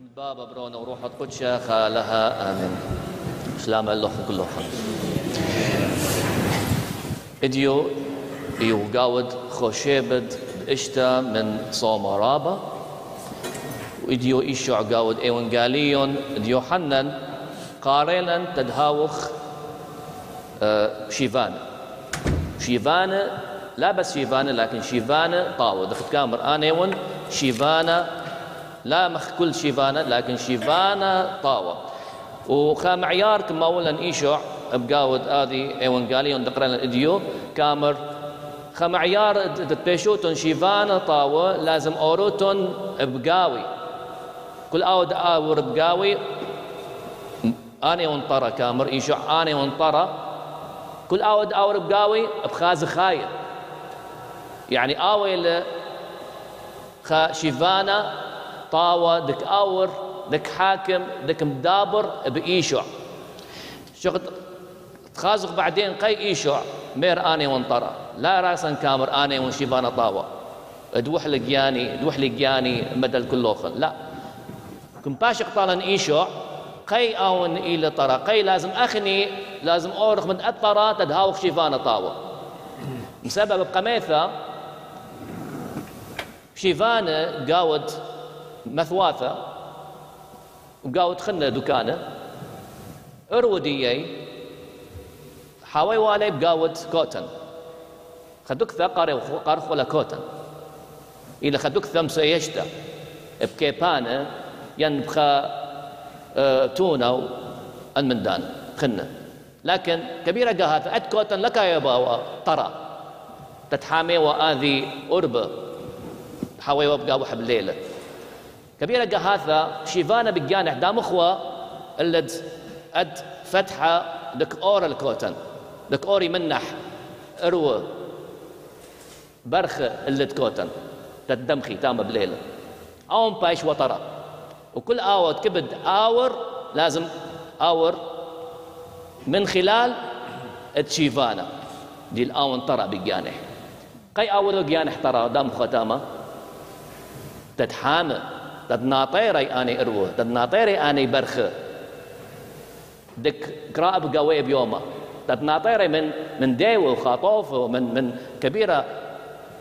بابا برون وروح قدشة خالها آمين سلام الله كله اديو ايو قاود خوشيبد اشتا من صوم رابا واديو ايشع قاود ايوانجاليون ديو حنن قاريلا تدهاوخ شيفان شيفان لا بس شيفان لكن شيفان طاو دخت كامر انا شيفانا لا مخ كل شيفانا لكن شيفانا طاوة. وخا معيار كما اولا ايشوع بقاود ادي ايوان قالي دقرنا الإديو كامر. خا معيار تبيشوتون شيفانا طاوة لازم أوروتون بقاوي. كل آود اور بقاوي اني ونطرة كامر ايشوع اني ونطرة كل آود اور بقاوي بخاز خاير. يعني آوي خا شيفانا طاوة دك آور دك حاكم دك مدابر بإيشع شغل تخازق بعدين قي إيشع مير آني وانطرة لا راسا كامر آني ونشيفانا طاوة. دوح لقياني دوح لقياني مدى الكلوخن لا. كم باشق طالن إيشع قي آون إلى طرا. قي لازم أخني لازم أورخ من أطرا تدهاوخ شيفانا طاوة. مسبب بقميثة شيفانا قاود مثواثة وقاو دخلنا دكانة. ارووديي حاوي والي بقاود كوتن. خدوك ثا قارخ ولا كوتن. إلى خدوك ثم سيشتا بكيبانة ينبخا آه تونا المندان خنة لكن كبيرة قاهات أد كوتن لك يا باوا طرى تتحامي وآذي أربة. حاوي وبقى وحب الليلة كبيرة قهاثة شيفانا بجانح دام اخوة اللد أد فتحة دك أور الكوتن. دك اوري منح اروى برخ اللد كوتن. تدمخي تام بليلة. اون بايش وطرة. وكل آوت كبد آور لازم آور من خلال تشيفانا دي الآون طرى بجانح قي آور جانح طرى دام ختامة؟ تتحامل دد ناطيري اني اروه دد ناطيري اني برخه دك قراء بقوي بيومه دد ناطيري من من ديو وخاطوف ومن من كبيره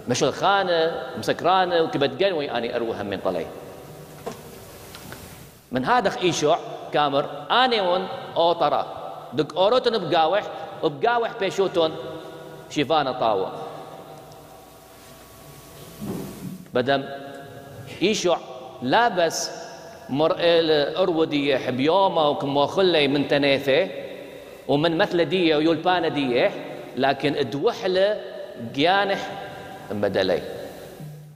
مش الخانه مسكرانه وكبت قنوي اني اروه من طلعي من هذا ايشوع كامر اني ون اوطرا دك اوروتن بقاوح وبقاوح بيشوتون شيفانا طاوه بدم ايشوع لا بس مرئل أرودية حبيومة خلي من تناثة ومن مثل دية ويولبانة دية لكن ادوحلة جيانح بدلي.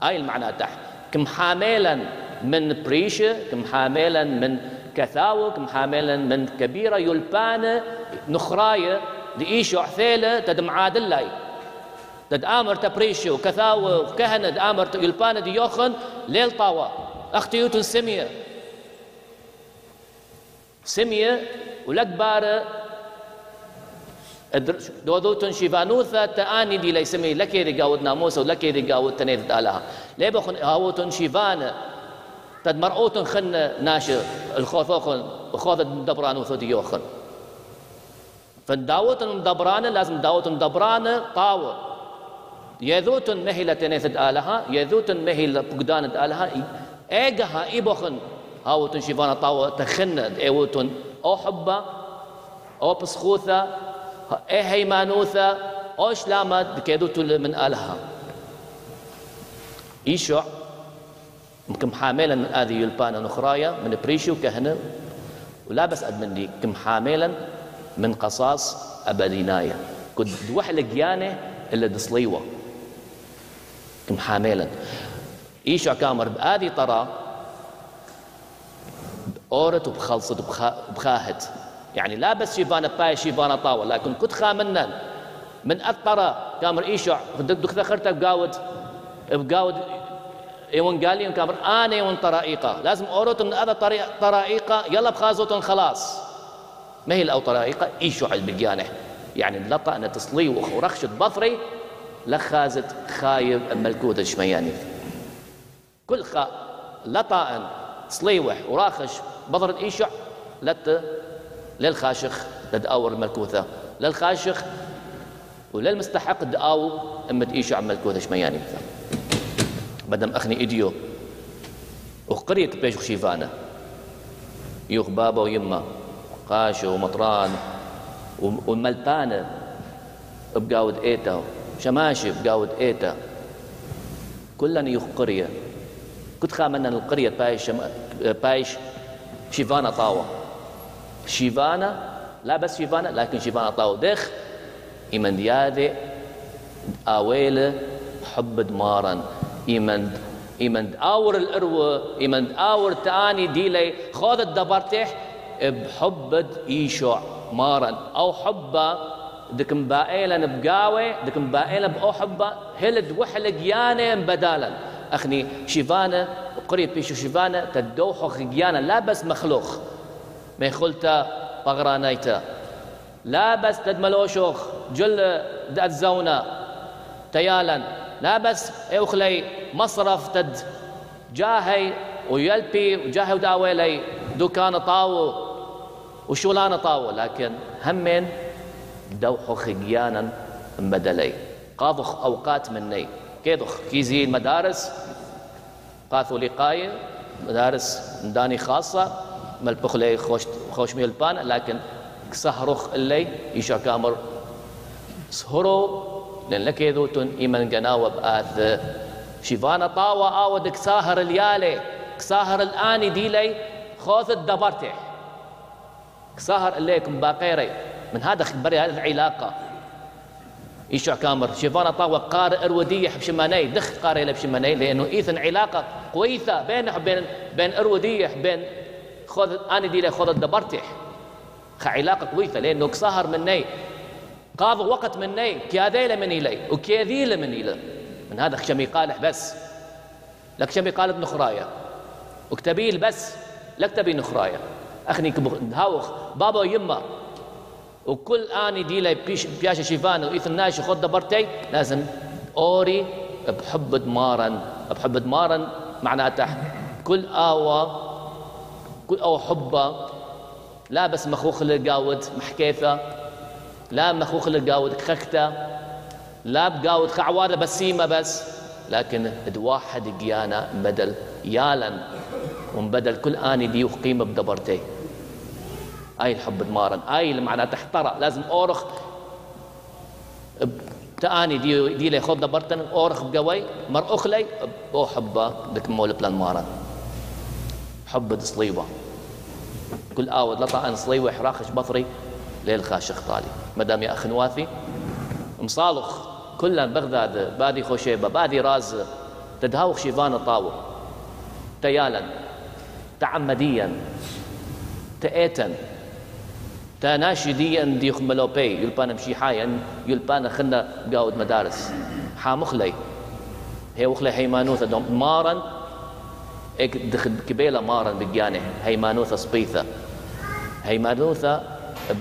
هاي المعنى تحت. كم حاملا من بريشة كم حاملا من كثاوة كم حاملا من كبيرة يلبانة نخراية لإيشو عثيلة تدم عادلاي تد آمر تبريشة وكثاوة وكهنة آمر يلبانة ديوخن ليل طاوة. أختيوت سمية. سمية ولكبار دوذوتن شيفانوثا تآني دي لي سمي لك يدي قاود ناموسا ولك يدي قاود تنيد دالها. ليه بخن هاوتن شيفان؟ تد مرؤوتن خن ناشر الخوثوخن وخوث دبران وثودي يوخن فداوتن دبران لازم داوتن دبران طاوة يذوتن مهلة تنيثد آلها يذوتن مهلة بقدان آلها ايجها ايبوخن هاوتن شيفانا طاوة تخن ايوتن أو حبة أو بسخوثة اي هيمانوثة أو شلامة دكيدوتو من آلها. ايشوع كم حاملا من هذه يلبانا نخرايا من بريشو كهنة ولا بس أدمن كم حاملا من قصاص أبدينايا. كنت دوحل جيانة إلا دصليوة كم حاملا إيش كامر؟ بآدي طرا. أورت وبخلصت وبخاهت. يعني لا بس شيفانا باي شيفانا طاوة لكن كنت خامنا من الطرا كامر ايشع دك ذكرت بقاود. بقاود. ايون قال كامر أنا ايون طرائقة لازم أورت من هذا طرائقة يلا بخازوت خلاص. ما هي الأو طرائقة ايشع البقيانه يعني لطأ تصلي ورخشت بطري لخازت خايب ملكوت الشمياني. كل خاء لطاء صليوح وراخش بضرة إيشع لت للخاشخ لدأور الملكوثة للخاشخ وللمستحق دآو أمت إيشع ملكوثة شمياني. بدم أخني إيديو وقرية بيش خشيفانة يوخ بابا ويما قاشو ومطران والملبانة بقاود إيتا شماشي بقاود إيتا. كلنا يوخ قرية. كنت خامنا القرية بايش بايش؟ شيفانا طاوة. شيفانا لا بس شيفانا لكن شيفانا طاوة. دخ إيمن ديادي آويلة حب دمارا إيمن إيمن آور الأروة إيمن آور تآني ديلي. خذ الدبرتح بحب إيشوع مارا أو حبة دك مبائلا بقاوي دك مبائلا بأو حبة هلد وحلق يانا بدالا أخني شيفانا قرية بيشو شيفانا تدوحو خيانا لا بس مخلوق ما يخلتا بغرانيتا لا بس تدملوشوخ جل دأت زونا. تيالا لا بس أوخلي مصرف تد. جاهي ويلبي وجاهي وداويلي دكان طاو وشولان طاو لكن همين دوحو خيانا بدلي قاضخ أوقات مني. كيزي المدارس قاثوا لقاية مدارس داني خاصة ملبخ لي خوش خوش ميل بان لكن سهرخ اللي يشا كامر. سهرو لأن لكيدو تن ايمن جناوب آث شيفانا طاوة آودك ساهر اليالي ساهر الآن ديلي خوث الدبرتح ساهر الليكم باقيري من هذا خبري هذه العلاقة. يشع كامر شيفانا طاوة قارئ ارودية بشماني دخ قارئ بشماني لأنه إيثن علاقة كويسة بين بين بين ارودية بين خذ أنا دي خذ الدبرتح علاقة كويسة لأنه كسهر مني قاض وقت مني كياديله من إلي. وكيذيله من إلي. من هذا خشمي قالح بس. لك شمي قالت نخرايا وكتبيل بس. لك تبي نخرايا أخني هاوخ. بابا ويما وكل آني دي بيش بياشا شيفان وإيث الناشي خد دبرتي لازم أوري بحب دمارا بحب دمارا معناته كل آوى كل أو حبة لا بس مخوخ اللي قاود محكيثة لا مخوخ اللي قاود كخكتة لا بقاود خعوارة بسيمة بس لكن واحد قيانا بدل يالا ومبدل كل آني دي وقيمة بدبرتي. أي الحب دمارا أي اللي معناتها احترى لازم أورخ تاني دي دي لي خد دبرتن. أورخ بقوي. مر أخلي أو حبة دك مول بلان مارا حب صليبة. كل آود لطا ان صليبة حراخش بطري ليل خاشخ طالي مدام يا اخ نواثي مصالخ. كلها بغداد بادي خوشيبة بادي راز. تدهوخ شيفان طاوه تيالا. تعمديا. تأيتا تا ناشديا دي خملوبي يلبانا مشي حايا يلبانا خنا قاود مدارس. حامخلي هي وخلي هيمانوثة دوم. مارا إك دخل كبيلة مارا بقيانه هيمانوثة سبيثة. هيمانوثة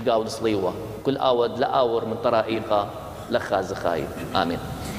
بقاود صليوة. كل آود لا آور من طرائقة لخا زخايف آمين.